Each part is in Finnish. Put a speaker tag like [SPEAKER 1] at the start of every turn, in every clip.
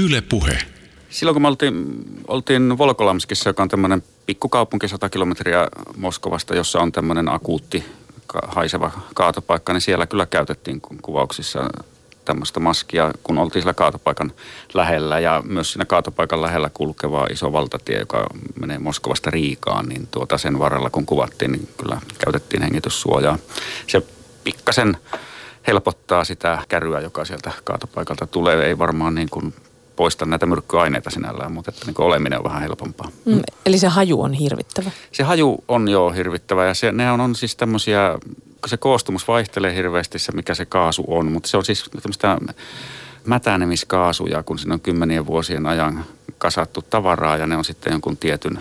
[SPEAKER 1] Yle Puhe.
[SPEAKER 2] Silloin kun me oltiin, oltiin Volkolamskissa, joka on tämmöinen pikkukaupunki 100 kilometriä Moskovasta, jossa on tämmöinen akuutti haiseva kaatopaikka, niin siellä kyllä käytettiin kuvauksissa tämmöistä maskia, kun oltiin sillä kaatopaikan lähellä ja myös siinä kaatopaikan lähellä kulkeva iso valtatie, joka menee Moskovasta Riikaan, niin tuota sen varrella kun kuvattiin, niin kyllä käytettiin hengityssuojaa. Se pikkasen helpottaa sitä käryä, joka sieltä kaatopaikalta tulee. Ei varmaan niin kuin poista näitä myrkkyaineita sinällään, mutta että niin oleminen on vähän helpompaa.
[SPEAKER 3] Mm, eli se haju on hirvittävä?
[SPEAKER 2] Se haju on jo hirvittävä ja se, ne on, on siis tämmöisiä, se koostumus vaihtelee hirveästi se, mikä se kaasu on, mutta se on siis tämmöistä mätänemiskaasuja, kun siinä on kymmenien vuosien ajan kasattu tavaraa ja ne on sitten jonkun tietyn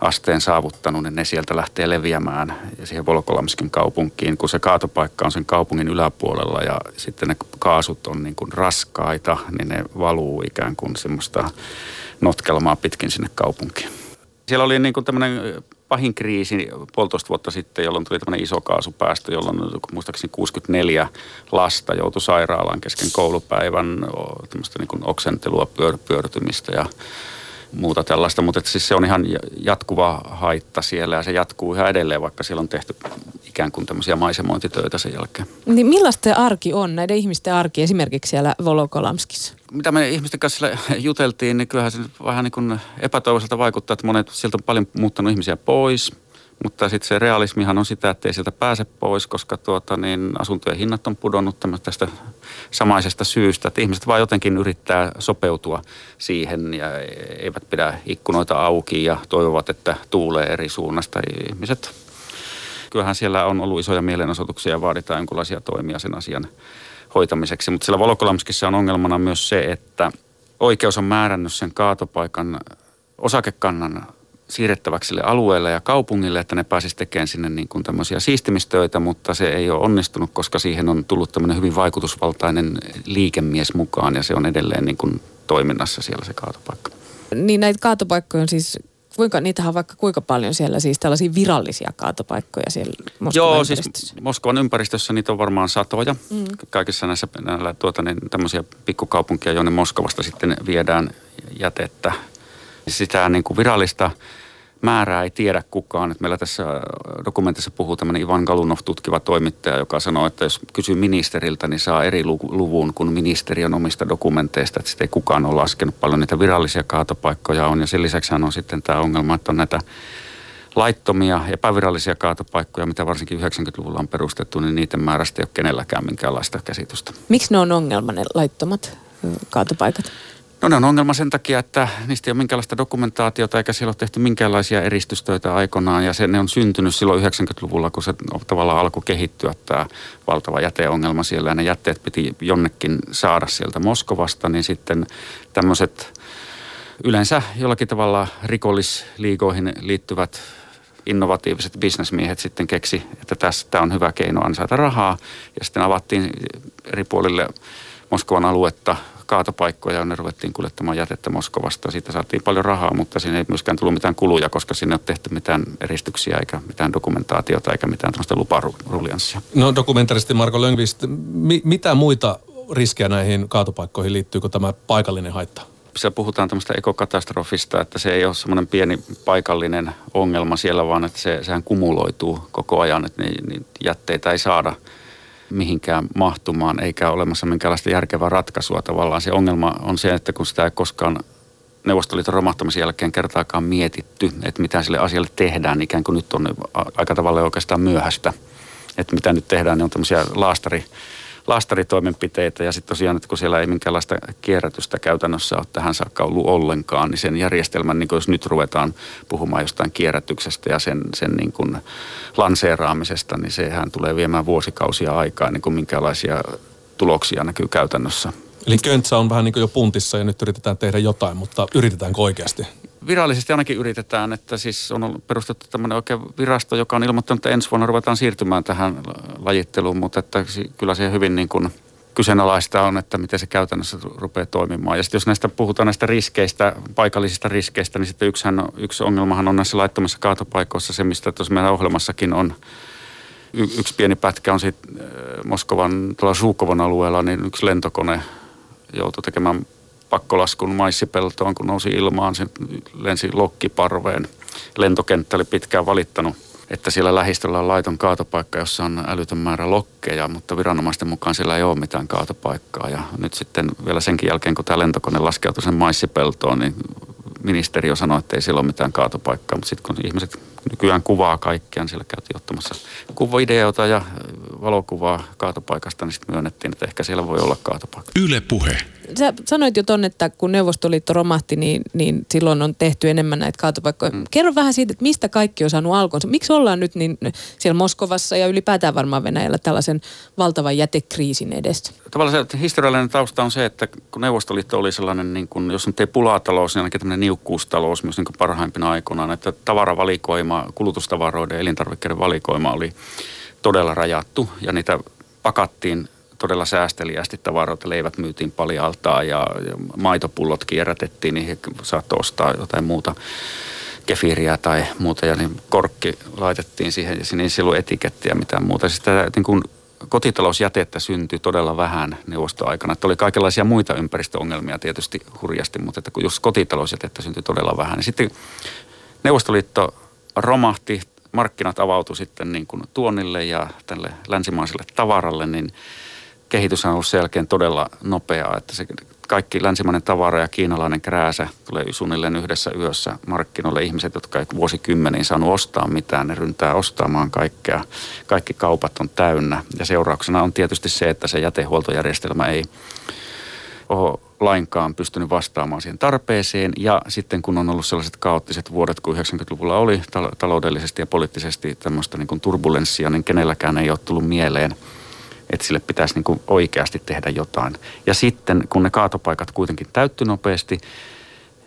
[SPEAKER 2] asteen saavuttanut, niin ne sieltä lähtee leviämään siihen Volkolamskin kaupunkiin, kun se kaatopaikka on sen kaupungin yläpuolella ja sitten ne kaasut on niin kuin raskaita, niin ne valuu ikään kuin semmoista notkelmaa pitkin sinne kaupunkiin. Siellä oli niin kuin tämmöinen pahin kriisi puolitoista vuotta sitten, jolloin tuli tämmöinen iso kaasupäästö, jolloin muistaakseni 64 lasta joutui sairaalaan kesken koulupäivän tämmöistä niin kuin oksentelua, pyör, pyörtymistä ja muuta tällaista, mutta että siis se on ihan jatkuva haitta siellä ja se jatkuu ihan edelleen, vaikka siellä on tehty ikään kuin tämmöisiä maisemointitöitä sen jälkeen.
[SPEAKER 3] Niin millaista arki on, näiden ihmisten arki esimerkiksi siellä Volokolamskissa?
[SPEAKER 2] Mitä me ihmisten kanssa juteltiin, niin kyllähän se vähän niin kuin epätoivoiselta vaikuttaa, että monet, sieltä on paljon muuttanut ihmisiä pois – mutta sitten se realismihan on sitä, että ei sieltä pääse pois, koska tuota, niin asuntojen hinnat on pudonnut tästä samaisesta syystä. Että ihmiset vaan jotenkin yrittää sopeutua siihen ja eivät pidä ikkunoita auki ja toivovat, että tuulee eri suunnasta. Ihmiset, kyllähän siellä on ollut isoja mielenosoituksia ja vaaditaan jonkinlaisia toimia sen asian hoitamiseksi. Mutta siellä Volokolamskissa on ongelmana myös se, että oikeus on määrännyt sen kaatopaikan osakekannan siirrettäväksi sille alueelle ja kaupungille, että ne pääsisi tekemään sinne niin kuin tämmöisiä siistimistöitä, mutta se ei ole onnistunut, koska siihen on tullut tämmöinen hyvin vaikutusvaltainen liikemies mukaan ja se on edelleen niin kuin toiminnassa siellä se kaatopaikka.
[SPEAKER 3] Niin näitä kaatopaikkoja on siis kuinka, niitähän on vaikka kuinka paljon siellä siis tällaisia virallisia kaatopaikkoja siellä Moskovan Joo, siis
[SPEAKER 2] Moskovan ympäristössä niitä on varmaan satoja. Mm. Kaikissa näissä näillä, tuota, niin, tämmöisiä pikkukaupunkia, jonne Moskovasta sitten viedään jätettä sitä niin kuin virallista määrää ei tiedä kukaan. Että meillä tässä dokumentissa puhuu tämmöinen Ivan Galunov, tutkiva toimittaja, joka sanoo, että jos kysyy ministeriltä, niin saa eri luvun kuin ministeriön omista dokumenteista. Että sitten ei kukaan ole laskenut paljon niitä virallisia kaatopaikkoja on. Ja sen lisäksi on sitten tämä ongelma, että on näitä laittomia, epävirallisia kaatopaikkoja, mitä varsinkin 90-luvulla on perustettu, niin niiden määrästä ei ole kenelläkään minkäänlaista käsitystä.
[SPEAKER 3] Miksi ne on ongelma, ne laittomat kaatopaikat?
[SPEAKER 2] No ne on ongelma sen takia, että niistä ei ole minkäänlaista dokumentaatiota eikä siellä ole tehty minkäänlaisia eristystöitä aikanaan. Ja se, ne on syntynyt silloin 90-luvulla, kun se tavallaan alkoi kehittyä tämä valtava jäteongelma siellä. Ja ne jätteet piti jonnekin saada sieltä Moskovasta, niin sitten tämmöiset yleensä jollakin tavalla rikollisliigoihin liittyvät innovatiiviset bisnesmiehet sitten keksi, että tässä tämä on hyvä keino ansaita rahaa. Ja sitten avattiin eri puolille Moskovan aluetta kaatopaikkoja, jonne ruvettiin kuljettamaan jätettä Moskovasta. Siitä saatiin paljon rahaa, mutta siinä ei myöskään tullut mitään kuluja, koska sinne ei ole tehty mitään eristyksiä eikä mitään dokumentaatiota eikä mitään tämmöistä luparuljanssia.
[SPEAKER 4] No dokumentaristi Marko Löngvist, mi- mitä muita riskejä näihin kaatopaikkoihin liittyykö tämä paikallinen haitta?
[SPEAKER 2] siellä puhutaan tämmöistä ekokatastrofista, että se ei ole semmoinen pieni paikallinen ongelma siellä, vaan että se, sehän kumuloituu koko ajan, että niin jätteitä ei saada – mihinkään mahtumaan, eikä olemassa minkäänlaista järkevää ratkaisua. Tavallaan se ongelma on se, että kun sitä ei koskaan Neuvostoliiton romahtamisen jälkeen kertaakaan mietitty, että mitä sille asialle tehdään, ikään kuin nyt on aika tavalla oikeastaan myöhäistä. Että mitä nyt tehdään, niin on tämmöisiä laastari lastaritoimenpiteitä ja sitten tosiaan, että kun siellä ei minkäänlaista kierrätystä käytännössä ole tähän saakka ollut ollenkaan, niin sen järjestelmän, niin jos nyt ruvetaan puhumaan jostain kierrätyksestä ja sen, sen niin kuin lanseeraamisesta, niin sehän tulee viemään vuosikausia aikaa, niin kuin minkälaisia tuloksia näkyy käytännössä.
[SPEAKER 4] Eli köntsä on vähän niin kuin jo puntissa ja nyt yritetään tehdä jotain, mutta yritetäänkö oikeasti?
[SPEAKER 2] Virallisesti ainakin yritetään, että siis on perustettu tämmöinen oikein virasto, joka on ilmoittanut, että ensi vuonna ruvetaan siirtymään tähän lajitteluun, mutta että kyllä se hyvin niin kuin kyseenalaista on, että miten se käytännössä rupeaa toimimaan. Ja sitten jos näistä puhutaan näistä riskeistä, paikallisista riskeistä, niin sitten yksihän, yksi ongelmahan on näissä laittomissa kaatopaikoissa se, mistä tuossa meidän ohjelmassakin on y- yksi pieni pätkä on sitten Moskovan tuolla Suukovan alueella, niin yksi lentokone joutui tekemään pakkolaskun maissipeltoon, kun nousi ilmaan, se lensi lokkiparveen. Lentokenttä oli pitkään valittanut, että siellä lähistöllä on laiton kaatopaikka, jossa on älytön määrä lokkeja, mutta viranomaisten mukaan siellä ei ole mitään kaatopaikkaa. Ja nyt sitten vielä senkin jälkeen, kun tämä lentokone laskeutui sen maissipeltoon, niin ministeriö sanoi, että ei siellä ole mitään kaatopaikkaa, mutta sitten kun ihmiset nykyään kuvaa kaikkea, niin siellä käytiin ottamassa kuvavideota ja valokuvaa kaatopaikasta, niin sitten myönnettiin, että ehkä siellä voi olla kaatopaikka.
[SPEAKER 1] Yle puhe.
[SPEAKER 3] Sä sanoit jo ton, että kun Neuvostoliitto romahti, niin, niin silloin on tehty enemmän näitä kaatopaikkoja. Mm. Kerro vähän siitä, että mistä kaikki on saanut alkunsa. Miksi ollaan nyt niin siellä Moskovassa ja ylipäätään varmaan Venäjällä tällaisen valtavan jätekriisin edessä?
[SPEAKER 2] Tavallaan se historiallinen tausta on se, että kun Neuvostoliitto oli sellainen, niin kuin, jos nyt ei pulatalous, niin ainakin tämmöinen niukkuustalous myös niin parhaimpina aikoina, että tavaravalikoima, kulutustavaroiden, elintarvikkeiden valikoima oli todella rajattu ja niitä pakattiin todella säästeliästi tavaroita. Leivät myytiin altaa ja, maitopullot kierrätettiin, niin saattoi ostaa jotain muuta kefiriä tai muuta ja niin korkki laitettiin siihen ja siinä ei silloin etikettiä mitään muuta. Siis tätä, niin kuin kotitalousjätettä syntyi todella vähän neuvostoaikana. Että oli kaikenlaisia muita ympäristöongelmia tietysti hurjasti, mutta että kun jos kotitalousjätettä syntyi todella vähän, niin sitten Neuvostoliitto romahti, markkinat avautui sitten niin kuin tuonnille ja tälle länsimaiselle tavaralle, niin kehitys on ollut sen jälkeen todella nopeaa, että se kaikki länsimainen tavara ja kiinalainen krääsä tulee suunnilleen yhdessä yössä markkinoille. Ihmiset, jotka ei vuosikymmeniin saanut ostaa mitään, ne ryntää ostamaan kaikkea. Kaikki kaupat on täynnä ja seurauksena on tietysti se, että se jätehuoltojärjestelmä ei ole lainkaan pystynyt vastaamaan siihen tarpeeseen. Ja sitten kun on ollut sellaiset kaoottiset vuodet kuin 90-luvulla oli taloudellisesti ja poliittisesti tämmöistä niin kuin turbulenssia, niin kenelläkään ei ole tullut mieleen – että sille pitäisi niin kuin oikeasti tehdä jotain. Ja sitten kun ne kaatopaikat kuitenkin täytty nopeasti,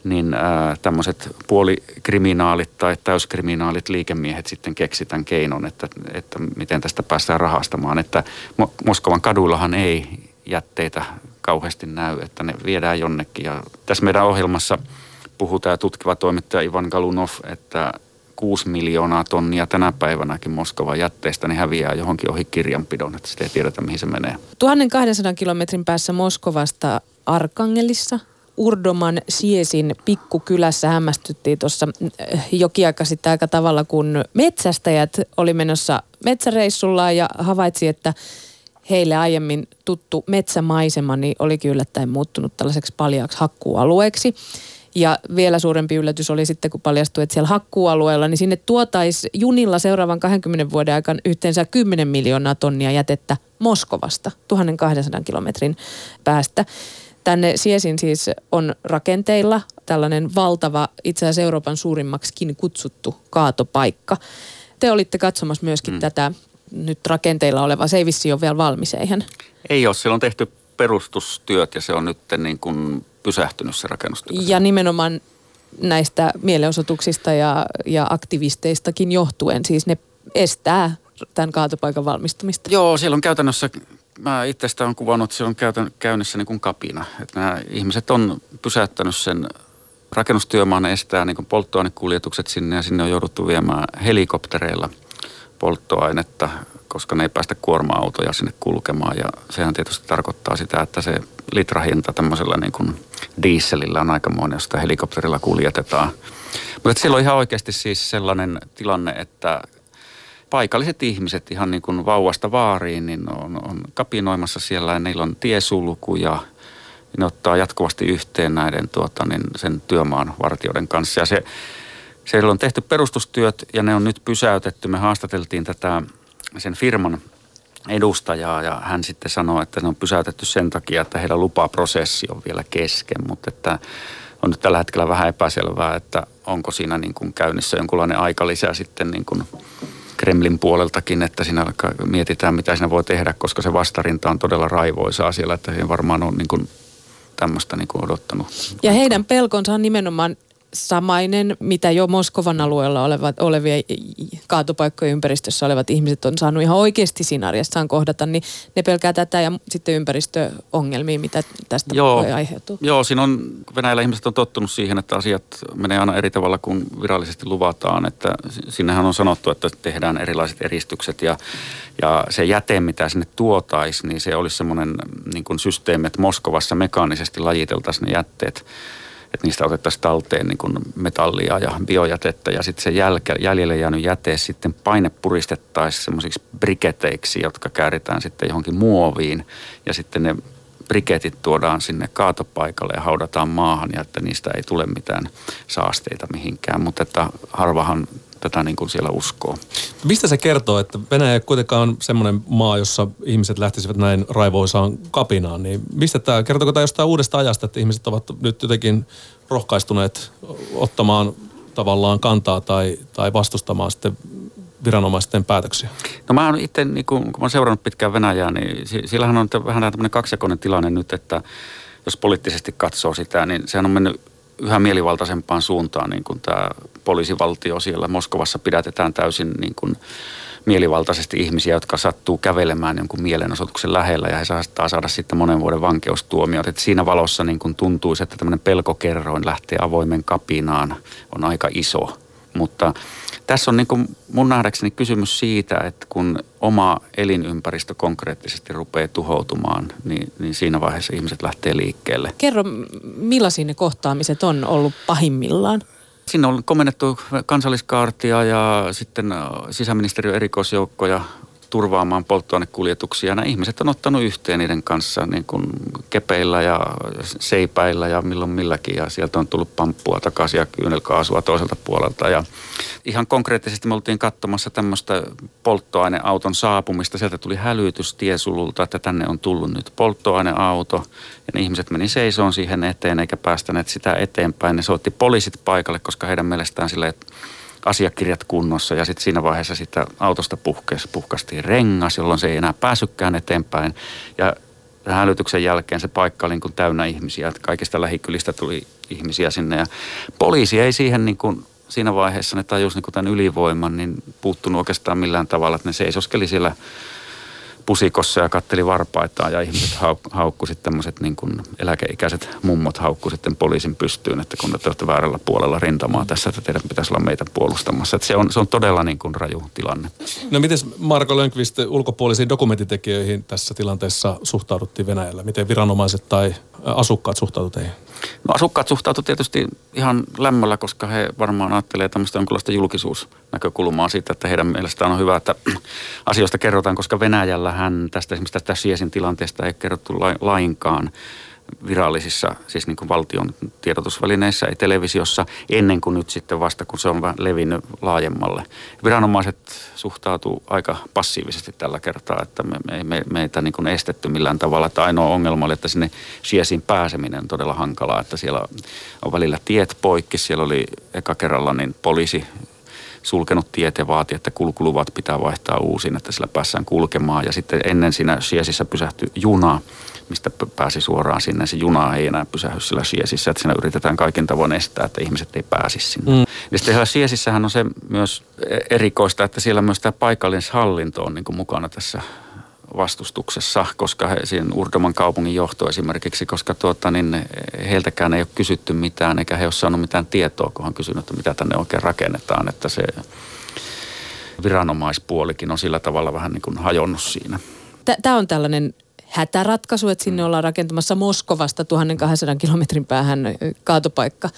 [SPEAKER 2] niin tämmöiset puolikriminaalit tai täyskriminaalit liikemiehet sitten keksitään keinon, että, että miten tästä päästään rahastamaan. Että Moskovan kaduillahan ei jätteitä kauheasti näy, että ne viedään jonnekin. Ja tässä meidän ohjelmassa puhutaan tutkiva toimittaja Ivan Galunov, että 6 miljoonaa tonnia tänä päivänäkin Moskovan jätteistä niin häviää johonkin ohi kirjanpidon, että sitä ei tiedetä mihin se menee.
[SPEAKER 3] 1200 kilometrin päässä Moskovasta Arkangelissa Urdoman Siesin pikkukylässä hämmästyttiin tuossa äh, jokin aika sitten aika tavalla, kun metsästäjät oli menossa metsäreissulla ja havaitsi, että heille aiemmin tuttu metsämaisema niin olikin yllättäen muuttunut tällaiseksi paljaaksi hakkuualueeksi. Ja vielä suurempi yllätys oli sitten, kun paljastui, että siellä hakkuualueella, niin sinne tuotaisi junilla seuraavan 20 vuoden aikana yhteensä 10 miljoonaa tonnia jätettä Moskovasta 1200 kilometrin päästä. Tänne Siesin siis on rakenteilla tällainen valtava, itse asiassa Euroopan suurimmaksikin kutsuttu kaatopaikka. Te olitte katsomassa myöskin hmm. tätä nyt rakenteilla olevaa. Se ei vissi ole vielä valmis, eihän?
[SPEAKER 2] Ei ole. Siellä on tehty perustustyöt ja se on nyt niin kuin pysähtynyt se rakennustyö.
[SPEAKER 3] Ja nimenomaan näistä mielenosoituksista ja, ja aktivisteistakin johtuen, siis ne estää tämän kaatopaikan valmistumista.
[SPEAKER 2] Joo, siellä on käytännössä, mä itsestä olen kuvannut, että siellä on käytän, käynnissä niin kuin kapina. Että nämä ihmiset on pysäyttänyt sen rakennustyömaan, estää niin kuin polttoainekuljetukset sinne ja sinne on jouduttu viemään helikoptereilla polttoainetta koska ne ei päästä kuorma-autoja sinne kulkemaan. Ja sehän tietysti tarkoittaa sitä, että se litrahinta tämmöisellä niin kuin dieselillä on aikamoinen, jos sitä helikopterilla kuljetetaan. Mutta siellä on ihan oikeasti siis sellainen tilanne, että paikalliset ihmiset ihan niin kuin vauvasta vaariin, niin on, on kapinoimassa siellä ja niillä on tiesulku ja ne ottaa jatkuvasti yhteen näiden tuota, niin sen työmaan vartijoiden kanssa. Ja se, siellä on tehty perustustyöt ja ne on nyt pysäytetty. Me haastateltiin tätä sen firman edustajaa ja hän sitten sanoi, että ne on pysäytetty sen takia, että heidän lupaprosessi on vielä kesken, mutta että on nyt tällä hetkellä vähän epäselvää, että onko siinä niin kuin käynnissä jonkunlainen aikalisä sitten niin kuin Kremlin puoleltakin, että siinä mietitään, mitä siinä voi tehdä, koska se vastarinta on todella raivoisaa siellä, että he varmaan on niin kuin tämmöistä niin kuin odottanut.
[SPEAKER 3] Ja heidän pelkonsa on nimenomaan samainen, mitä jo Moskovan alueella olevat, olevia kaatopaikkojen ympäristössä olevat ihmiset on saanut ihan oikeasti siinä arjessaan kohdata, niin ne pelkää tätä ja sitten ympäristöongelmia, mitä tästä
[SPEAKER 2] Joo.
[SPEAKER 3] voi aiheutua.
[SPEAKER 2] Joo, siinä on, Venäjällä ihmiset on tottunut siihen, että asiat menee aina eri tavalla kuin virallisesti luvataan. Että sinnehän on sanottu, että tehdään erilaiset eristykset ja, ja se jäte, mitä sinne tuotaisi, niin se olisi semmoinen niin kuin systeemi, että Moskovassa mekaanisesti lajiteltaisiin ne jätteet että niistä otettaisiin talteen niin kuin metallia ja biojätettä ja sitten se jälke, jäljelle jäänyt jäte sitten paine puristettaisiin semmoisiksi briketeiksi, jotka kääritään sitten johonkin muoviin ja sitten ne briketit tuodaan sinne kaatopaikalle ja haudataan maahan ja että niistä ei tule mitään saasteita mihinkään, mutta että harvahan tätä niin kuin siellä uskoo.
[SPEAKER 4] Mistä se kertoo, että Venäjä kuitenkaan on semmoinen maa, jossa ihmiset lähtisivät näin raivoisaan kapinaan, niin mistä tämä, kertooko tämä jostain uudesta ajasta, että ihmiset ovat nyt jotenkin rohkaistuneet ottamaan tavallaan kantaa tai, tai vastustamaan sitten viranomaisten päätöksiä?
[SPEAKER 2] No mä oon itse, niin kun, kun mä oon seurannut pitkään Venäjää, niin sillähän on vähän tämmöinen kaksijakoinen tilanne nyt, että jos poliittisesti katsoo sitä, niin sehän on mennyt yhä mielivaltaisempaan suuntaan, niin kuin tämä poliisivaltio siellä Moskovassa pidätetään täysin niin kuin mielivaltaisesti ihmisiä, jotka sattuu kävelemään jonkun mielenosoituksen lähellä ja he saattaa saada sitten monen vuoden vankeustuomiot. Et siinä valossa niin kuin tuntuisi, että tämmöinen pelkokerroin lähtee avoimen kapinaan on aika iso. Mutta tässä on niin kuin mun nähdäkseni kysymys siitä, että kun oma elinympäristö konkreettisesti rupeaa tuhoutumaan, niin, niin siinä vaiheessa ihmiset lähtee liikkeelle.
[SPEAKER 3] Kerro, millaisia ne kohtaamiset on ollut pahimmillaan?
[SPEAKER 2] Sinne on komennettu kansalliskaartia ja sitten äh, sisäministeriön erikoisjoukkoja turvaamaan polttoainekuljetuksia. Nämä ihmiset on ottanut yhteen niiden kanssa niin kuin kepeillä ja seipäillä ja milloin milläkin. Ja sieltä on tullut pamppua takaisin ja kyynelkaasua toiselta puolelta. Ja ihan konkreettisesti me oltiin katsomassa tämmöistä polttoaineauton saapumista. Sieltä tuli hälytys tiesululta, että tänne on tullut nyt polttoaineauto. Ja ne ihmiset meni seisoon siihen eteen eikä päästäneet sitä eteenpäin. Ne soitti poliisit paikalle, koska heidän mielestään silleen, että asiakirjat kunnossa ja sitten siinä vaiheessa sitä autosta puhkes, puhkastiin rengas, jolloin se ei enää päässytkään eteenpäin. Ja hälytyksen jälkeen se paikka oli niin kuin täynnä ihmisiä, että kaikista lähikylistä tuli ihmisiä sinne ja poliisi ei siihen niin kuin siinä vaiheessa, ne tajusi niin tämän ylivoiman, niin puuttunut oikeastaan millään tavalla, että ne seisoskeli siellä pusikossa ja katteli varpaitaan ja ihmiset hauk, haukku sitten tämmöiset niin kuin eläkeikäiset mummot haukku sitten poliisin pystyyn, että kun te olette väärällä puolella rintamaa tässä, että teidän pitäisi olla meitä puolustamassa. Että se, on, se on todella niin kuin raju tilanne.
[SPEAKER 4] No miten Marko Lönkvist ulkopuolisiin dokumentitekijöihin tässä tilanteessa suhtauduttiin Venäjällä? Miten viranomaiset tai asukkaat suhtautuivat teihin?
[SPEAKER 2] No asukkaat suhtautuivat tietysti ihan lämmöllä, koska he varmaan ajattelee tämmöistä jonkinlaista julkisuusnäkökulmaa siitä, että heidän mielestään on hyvä, että asioista kerrotaan, koska Venäjällähän tästä esimerkiksi tästä Siesin tilanteesta ei kerrottu lainkaan virallisissa, siis niin kuin valtion tiedotusvälineissä, ei televisiossa, ennen kuin nyt sitten vasta, kun se on levinnyt laajemmalle. Viranomaiset suhtautuu aika passiivisesti tällä kertaa, että me, me, me, meitä niin kuin estetty millään tavalla. Että ainoa ongelma oli, että sinne Siesiin pääseminen on todella hankalaa, että siellä on välillä tiet poikki. Siellä oli eka kerralla niin poliisi sulkenut tiet ja vaati, että kulkuluvat pitää vaihtaa uusiin, että sillä päässään kulkemaan. Ja sitten ennen siinä Siesissä pysähtyi juna, mistä pääsi suoraan sinne. Se juna ei enää pysähdy sillä Siesissä, että siinä yritetään kaiken tavoin estää, että ihmiset ei pääsisi sinne. Mm. Ja sitten siellä Siesissähän on se myös erikoista, että siellä myös tämä paikallishallinto on niin kuin mukana tässä vastustuksessa, koska he, siinä Urdoman kaupungin johto esimerkiksi, koska tuota, niin heiltäkään ei ole kysytty mitään, eikä he ole saanut mitään tietoa, kun on kysynyt, että mitä tänne oikein rakennetaan, että se viranomaispuolikin on sillä tavalla vähän niin kuin hajonnut siinä.
[SPEAKER 3] Tämä on tällainen hätäratkaisu, että sinne ollaan rakentamassa Moskovasta 1200 kilometrin päähän kaatopaikka.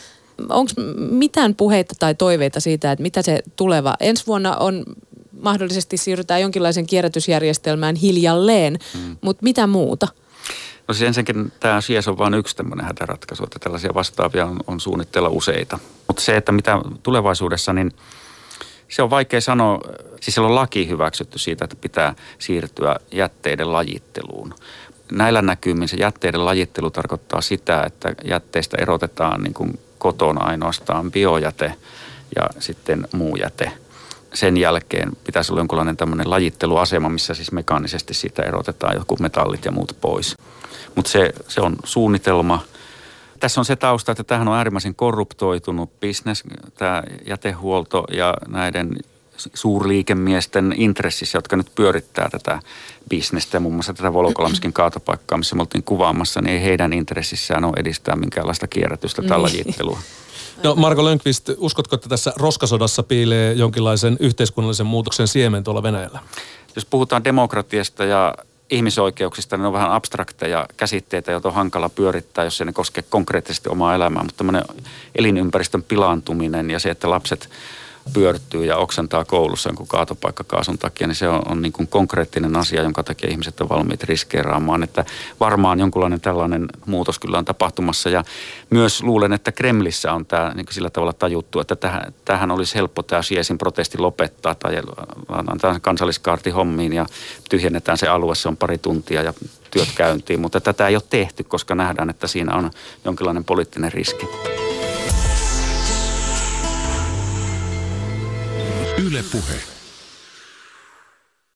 [SPEAKER 3] Onko mitään puheita tai toiveita siitä, että mitä se tuleva ensi vuonna on mahdollisesti siirrytään jonkinlaisen kierrätysjärjestelmään hiljalleen, mm. mutta mitä muuta?
[SPEAKER 2] No siis ensinnäkin tämä SIES on vain yksi tämmöinen hätäratkaisu, että tällaisia vastaavia on, on suunnitteilla useita. Mutta se, että mitä tulevaisuudessa, niin se on vaikea sanoa. Siis siellä on laki hyväksytty siitä, että pitää siirtyä jätteiden lajitteluun. Näillä näkymin se jätteiden lajittelu tarkoittaa sitä, että jätteistä erotetaan niin kuin kotona ainoastaan biojäte ja sitten muu jäte – sen jälkeen pitäisi olla jonkinlainen tämmöinen lajitteluasema, missä siis mekaanisesti siitä erotetaan joku metallit ja muut pois. Mutta se, se on suunnitelma. Tässä on se tausta, että tähän on äärimmäisen korruptoitunut bisnes, tämä jätehuolto ja näiden suurliikemiesten intressissä, jotka nyt pyörittää tätä bisnestä ja muun muassa tätä Volokolamskin kaatopaikkaa, missä me oltiin kuvaamassa, niin ei heidän intressissään ole edistää minkäänlaista kierrätystä tai lajittelua.
[SPEAKER 4] No Marko Lönkvist, uskotko, että tässä roskasodassa piilee jonkinlaisen yhteiskunnallisen muutoksen siemen tuolla Venäjällä?
[SPEAKER 2] Jos puhutaan demokratiasta ja ihmisoikeuksista, niin ne on vähän abstrakteja käsitteitä, joita on hankala pyörittää, jos se ne koskee konkreettisesti omaa elämää. Mutta tämmöinen elinympäristön pilaantuminen ja se, että lapset pyörtyy ja oksentaa koulussa jonkun kaatopaikka kaasun takia, niin se on, on niin kuin konkreettinen asia, jonka takia ihmiset on valmiit riskeeraamaan. Että varmaan jonkunlainen tällainen muutos kyllä on tapahtumassa ja myös luulen, että Kremlissä on tämä niin sillä tavalla tajuttu, että tähän, tähän olisi helppo tämä Siesin protesti lopettaa tai annetaan kansalliskaarti hommiin ja tyhjennetään se alue, se on pari tuntia ja työt käyntiin, mutta tätä ei ole tehty, koska nähdään, että siinä on jonkinlainen poliittinen riski.
[SPEAKER 1] Yle Puhe.